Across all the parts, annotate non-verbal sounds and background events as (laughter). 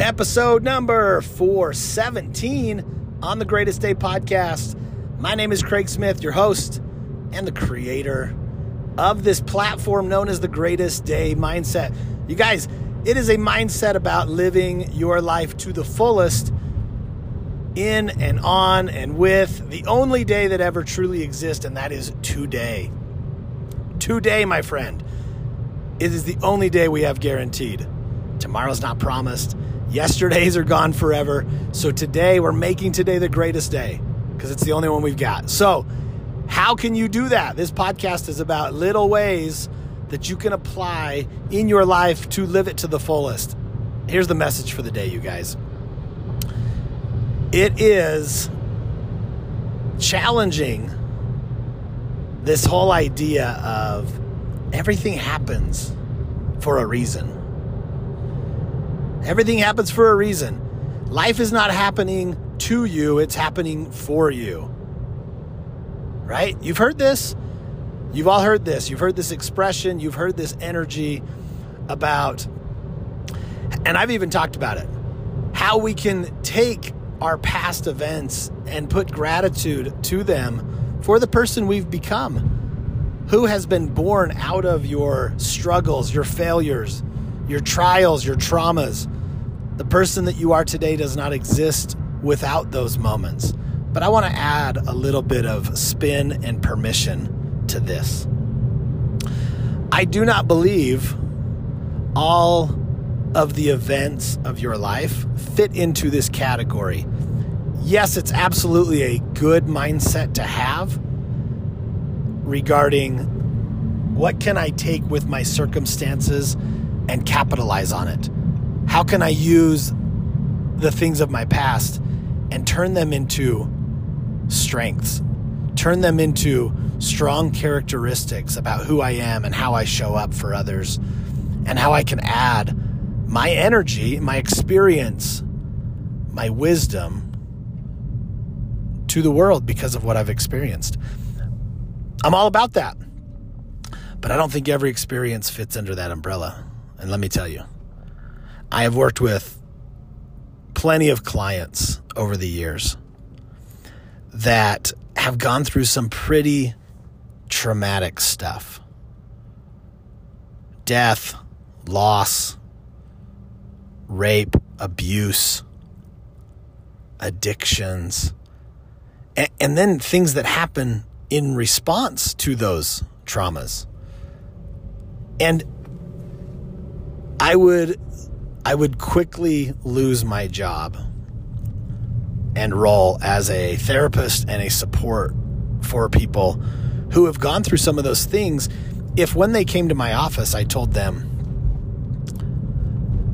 episode number 417 on the Greatest Day podcast. My name is Craig Smith, your host and the creator of this platform known as the Greatest Day Mindset. You guys, it is a mindset about living your life to the fullest in and on and with the only day that ever truly exists, and that is today. Today, my friend. It is the only day we have guaranteed. Tomorrow's not promised. Yesterdays are gone forever. So today, we're making today the greatest day because it's the only one we've got. So, how can you do that? This podcast is about little ways that you can apply in your life to live it to the fullest. Here's the message for the day, you guys. It is challenging this whole idea of everything happens for a reason. Everything happens for a reason. Life is not happening to you, it's happening for you. Right? You've heard this. You've all heard this. You've heard this expression. You've heard this energy about, and I've even talked about it, how we can take our past events and put gratitude to them for the person we've become, who has been born out of your struggles, your failures, your trials, your traumas. The person that you are today does not exist without those moments. But I want to add a little bit of spin and permission to this. I do not believe all of the events of your life fit into this category. Yes, it's absolutely a good mindset to have regarding what can I take with my circumstances and capitalize on it? How can I use the things of my past and turn them into strengths, turn them into strong characteristics about who I am and how I show up for others, and how I can add my energy, my experience, my wisdom to the world because of what I've experienced. I'm all about that. But I don't think every experience fits under that umbrella. And let me tell you, I have worked with plenty of clients over the years that have gone through some pretty traumatic stuff death, loss, rape, abuse, addictions, and, and, then things that happen in response to those traumas. And I would I would quickly lose my job and role as a therapist and a support for people who have gone through some of those things. If when they came to my office I told them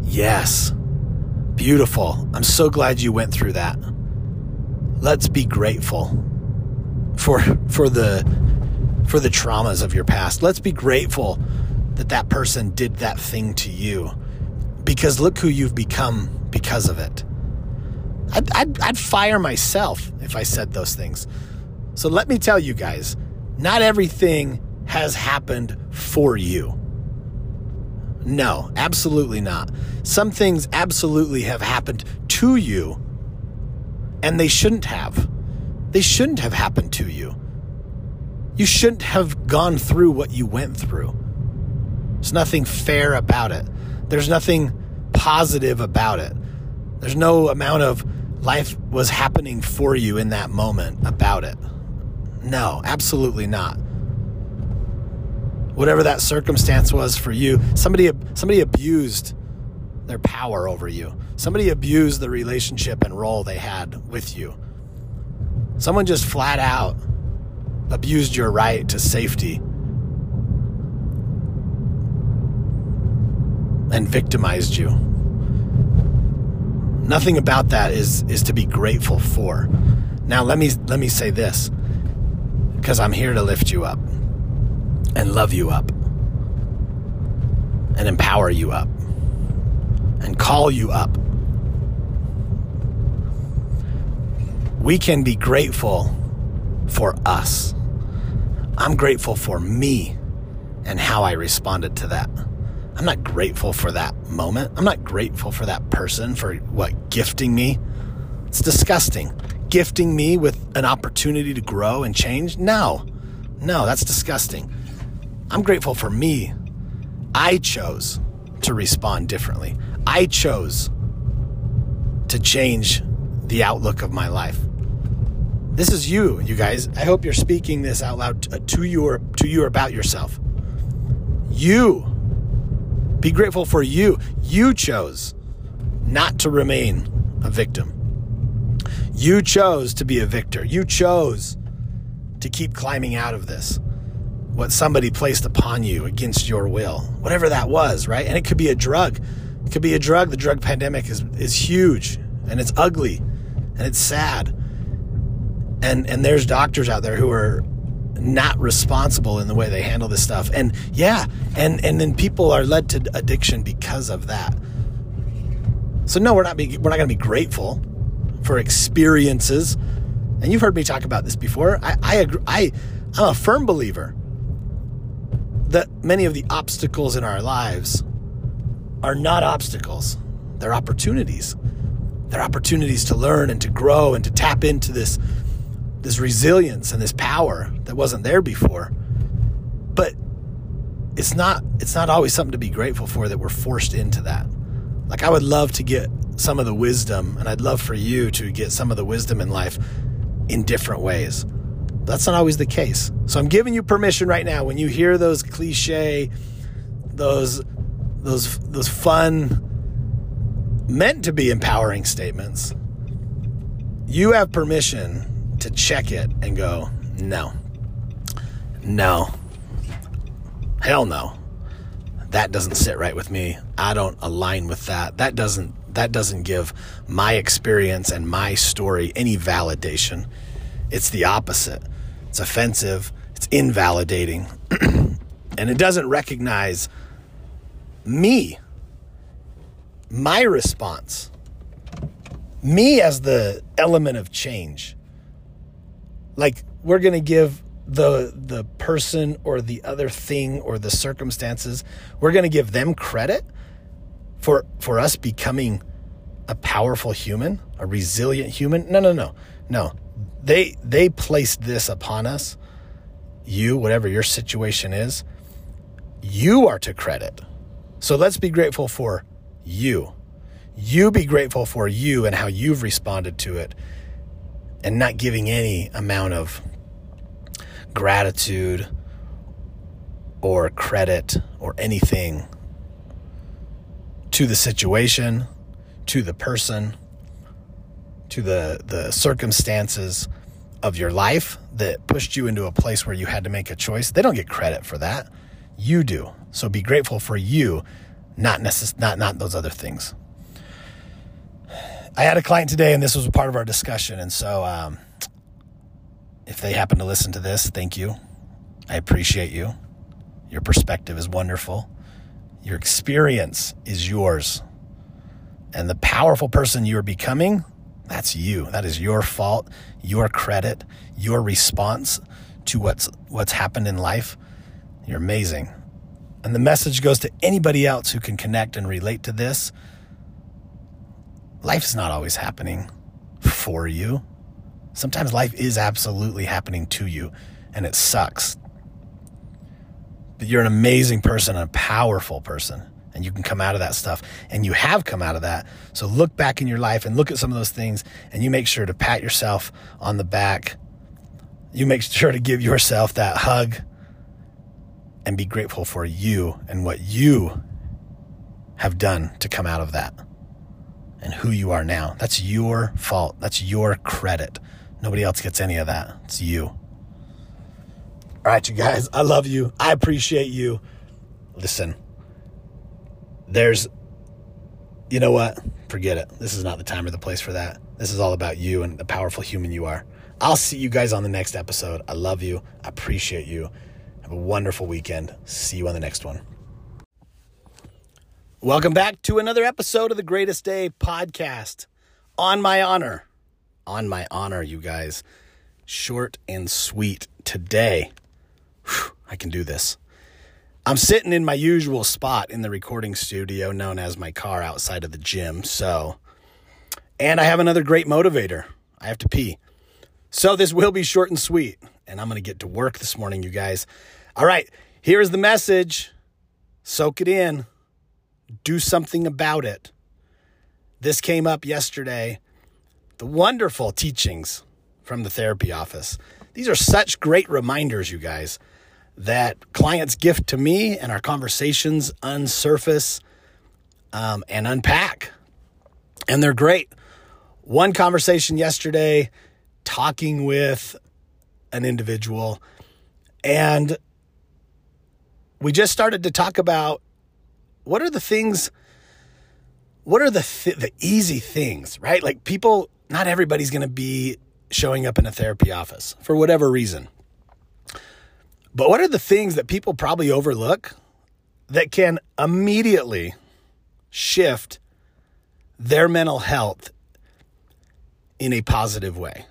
yes beautiful. I'm so glad you went through that. Let's be grateful for for the for the traumas of your past. Let's be grateful that that person did that thing to you because look who you've become because of it I'd, I'd, I'd fire myself if I said those things. So let me tell you guys, not everything has happened for you. No, absolutely not. Some things absolutely have happened to you, and they shouldn't have. They shouldn't have happened to you. You shouldn't have gone through what you went through. There's nothing fair about it. There's nothing positive about it. There's no amount of life was happening for you in that moment about it. No, absolutely not. Whatever that circumstance was for you, somebody somebody abused their power over you. Somebody abused the relationship and role they had with you. Someone just flat out abused your right to safety and victimized you. Nothing about that is is to be grateful for. Now let me let me say this because I'm here to lift you up and love you up and empower you up and call you up. We can be grateful for us. I'm grateful for me and how I responded to that. I'm not grateful for that moment. I'm not grateful for that person for what gifting me. It's disgusting. Gifting me with an opportunity to grow and change? No. No, that's disgusting. I'm grateful for me. I chose to respond differently. I chose to change the outlook of my life. This is you, you guys. I hope you're speaking this out loud uh, to you or to you about yourself. You be grateful for you. You chose not to remain a victim. You chose to be a victor. You chose to keep climbing out of this. What somebody placed upon you against your will, whatever that was, right? And it could be a drug. It could be a drug. The drug pandemic is, is huge and it's ugly and it's sad and and there's doctors out there who are not responsible in the way they handle this stuff. And yeah and and then people are led to addiction because of that. So no we're not be, we're not going to be grateful for experiences. And you've heard me talk about this before. I i agree i i'm a firm believer that many of the obstacles in our lives are not obstacles. They're opportunities. They're opportunities to learn and to grow and to tap into this this resilience and this power that wasn't there before. But it's not it's not always something to be grateful for that we're forced into that. Like I would love to get some of the wisdom and I'd love for you to get some of the wisdom in life in different ways. That's not always the case. So I'm giving you permission right now when you hear those cliche those those those fun meant to be empowering statements. You have permission to check it and go, no, no, hell no. That doesn't sit right with me. I don't align with that. That doesn't that doesn't give my experience and my story any validation. It's the opposite. It's offensive, it's invalidating, (clears throat) and it doesn't recognize me, my response, me as the element of change like we're going to give the the person or the other thing or the circumstances we're going to give them credit for for us becoming a powerful human a resilient human. No no no no. They they placed this upon us. You whatever your situation is you are to credit. So let's be grateful for you. You be grateful for you and how you've responded to it and not giving any amount of gratitude or credit or anything to the situation, to the person, to the the circumstances of your life that pushed you into a place where you had to make a choice. They don't get credit for that. You do. So be grateful for you, not necess- not not those other things. I had a client today, and this was a part of our discussion. And so, um, if they happen to listen to this, thank you. I appreciate you. Your perspective is wonderful. Your experience is yours. And the powerful person you are becoming, that's you. That is your fault, your credit, your response to what's what's happened in life. You're amazing. And the message goes to anybody else who can connect and relate to this life's not always happening for you. Sometimes life is absolutely happening to you, and it sucks. But you're an amazing person, and a powerful person, and you can come out of that stuff. And you have come out of that. So look back in your life and look at some of those things, and you make sure to pat yourself on the back. You make sure to give yourself that hug and be grateful for you and what you have done to come out of that and who you are now. That's your fault. That's your credit. Nobody else gets any of that. It's you. All right, you guys, I love you. I appreciate you. Listen, there's, you know what? Forget it. This is not the time or the place for that. This is all about you and the powerful human you are. I'll see you guys on the next episode. I love you. I appreciate you. Have a wonderful weekend. See you on the next one. Welcome back to another episode of the Greatest Day podcast. On my honor. On my honor, you guys. Short and sweet today. Whew, I can do this. I'm sitting in my usual spot in the recording studio known as my car outside of the gym. So, and I have another great motivator. I have to pee. So this will be short and sweet, and I'm going to get to work this morning, you guys. All right, here's the message. Soak it in. Do something about it. This came up yesterday. The wonderful teachings from the therapy office. These are such great reminders, you guys that clients gift to me and our conversations unsurface um, and unpack. And they're great. One conversation yesterday, talking with an individual, and we just started to talk about what are the things, what are the th- the easy things, right? Like people, not everybody's going to be showing up in a therapy office for whatever reason. But what are the things that people probably overlook that can immediately shift their mental health in a positive way?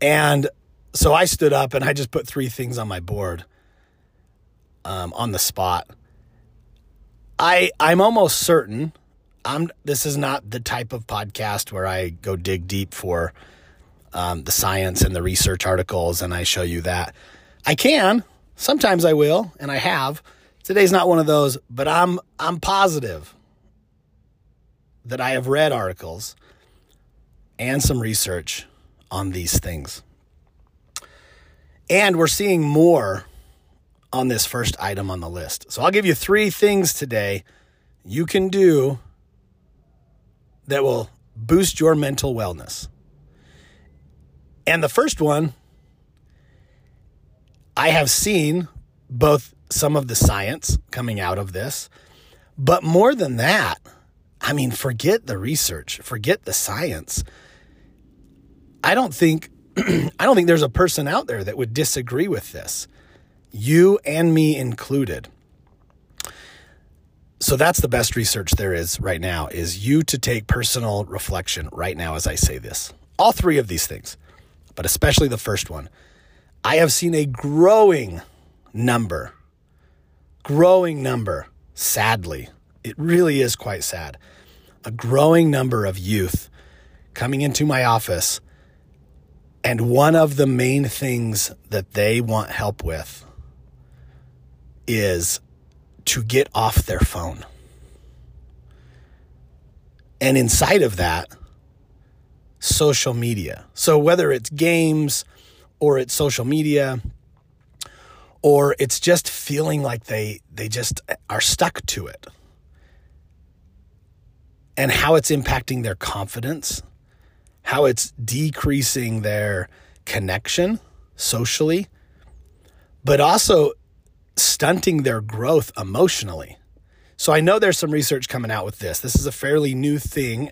And so I stood up and I just put three things on my board um, on the spot. I I'm almost certain I'm this is not the type of podcast where I go dig deep for um, the science and the research articles, and I show you that. I can sometimes I will, and I have. Today's not one of those, but I'm I'm positive that I have read articles and some research on these things. And we're seeing more on this first item on the list. So I'll give you three things today you can do that will boost your mental wellness. And the first one, I have seen both some of the science coming out of this, but more than that, I mean, forget the research, forget the science. I don't think (clears throat) I don't think there's a person out there that would disagree with this. You and me included. So that's the best research there is right now is you to take personal reflection right now as I say this. All three of these things but especially the first one, I have seen a growing number, growing number, sadly, it really is quite sad, a growing number of youth coming into my office. And one of the main things that they want help with is to get off their phone. And inside of that, social media. So whether it's games or it's social media or it's just feeling like they they just are stuck to it. And how it's impacting their confidence, how it's decreasing their connection socially, but also stunting their growth emotionally. So I know there's some research coming out with this. This is a fairly new thing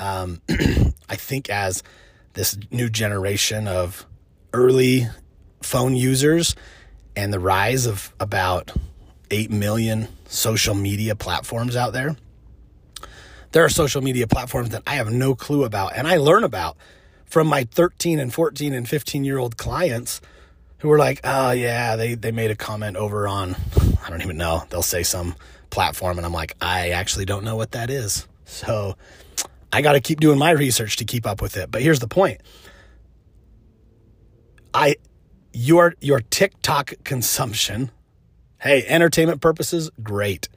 um, (clears throat) I think as this new generation of early phone users and the rise of about 8 million social media platforms out there. There are social media platforms that I have no clue about and I learn about from my 13 and 14 and 15 year old clients who were like, oh, yeah, they, they made a comment over on, I don't even know, they'll say some platform. And I'm like, I actually don't know what that is. So I got to keep doing my research to keep up with it. But here's the point. I your your TikTok consumption, hey, entertainment purposes, great.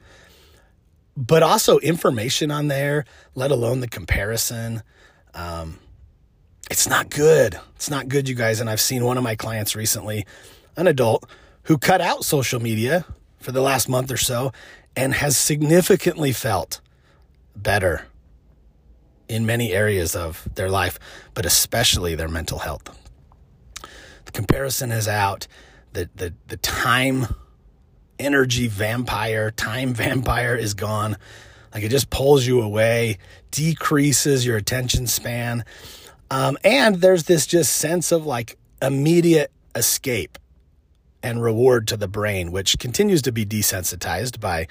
But also information on there, let alone the comparison. Um, it's not good. It's not good, you guys. And I've seen one of my clients recently, an adult, who cut out social media for the last month or so and has significantly felt better in many areas of their life, but especially their mental health. The comparison is out. The, the, the time energy vampire, time (laughs) vampire is gone. Like it just pulls you away, decreases your attention span. Um, and there's this just sense of like immediate escape and reward to the brain, which continues to be desensitized by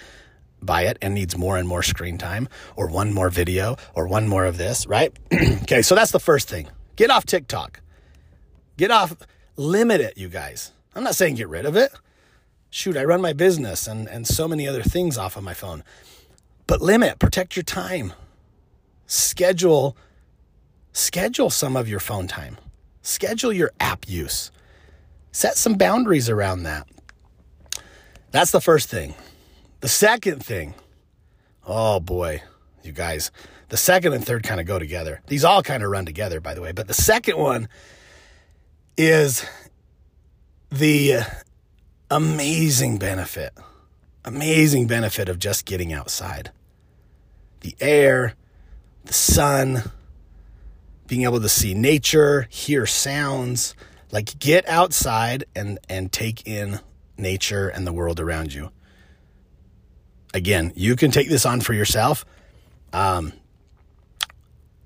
by it and needs more and more screen time or one more video or one more of this, right? (clears throat) okay, so that's the first thing. Get off TikTok. Get off, limit it, you guys. I'm not saying get rid of it. Shoot, I run my business and, and so many other things off of my phone. But limit, protect your time. Schedule schedule some of your phone time. Schedule your app use. Set some boundaries around that. That's the first thing. The second thing, oh boy, you guys, the second and third kind of go together. These all kind of run together, by the way. But the second one is the amazing benefit, amazing benefit of just getting outside. The air, the sun, being able to see nature, hear sounds, like get outside and and take in nature and the world around you. Again, you can take this on for yourself. Um,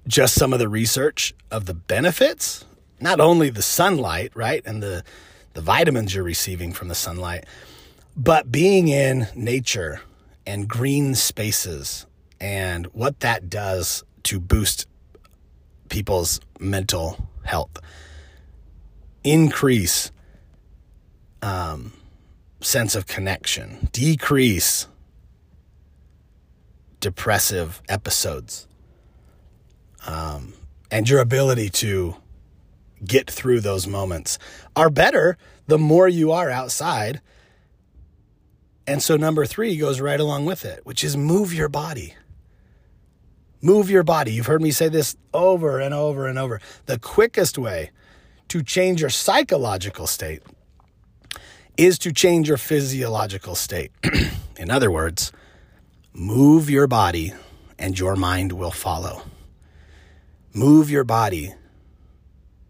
just some of the research of the benefits, not only the sunlight, right, and the the vitamins you're receiving from the sunlight, but being in nature and green spaces and what that does to boost people's mental health, increase um, sense of connection, decrease depressive episodes, um, and your ability to get through those moments are better the more you are outside. And so, number three goes right along with it, which is move your body. Move your body. You've heard me say this over and over and over. The quickest way to change your psychological state is to change your physiological state. (clears throat) In other words, move your body and your mind will follow. Move your body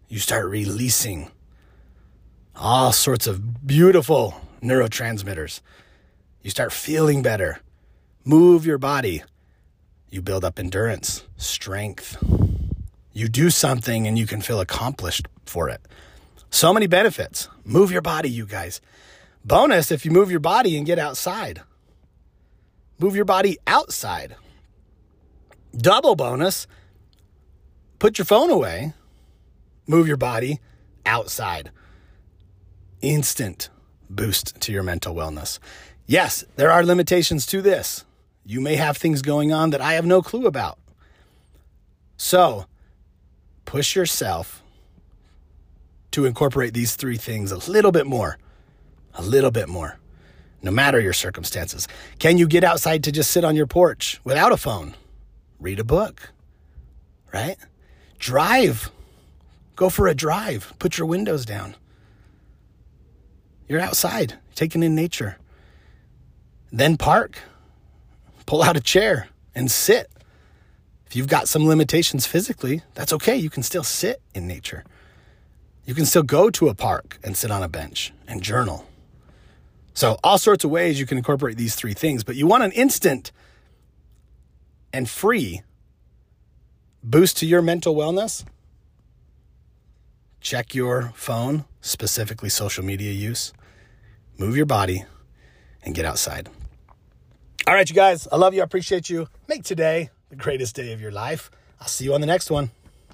you start releasing all sorts of beautiful neurotransmitters. You start feeling better. Move your body. You build up endurance, strength. You do something and you can feel accomplished for it. So many benefits. Move your body, you guys. Bonus if you move your body and get outside. Move your body outside. Double bonus put your phone away move your body outside. Instant boost to your mental wellness. Yes, there are limitations to this. You may have things going on that I have no clue about. So, push yourself to incorporate these three things a little bit more. A little bit more, no matter your circumstances. Can you get outside to just sit on your porch without a phone? Read a book, right? Drive Go for a drive. Put your windows down. You're outside, taking in nature. Then park. Pull out a chair and sit. If you've got some limitations physically, that's okay. You can still sit in nature. You can still go to a park and sit on a bench and journal. So, all sorts of ways you can incorporate these three things, but you want an instant and free boost to your mental wellness check your phone, specifically social media use, move your body, and get outside. All right, you guys, I love you. I appreciate you. Make today the greatest day of your life. I'll see you on the next one.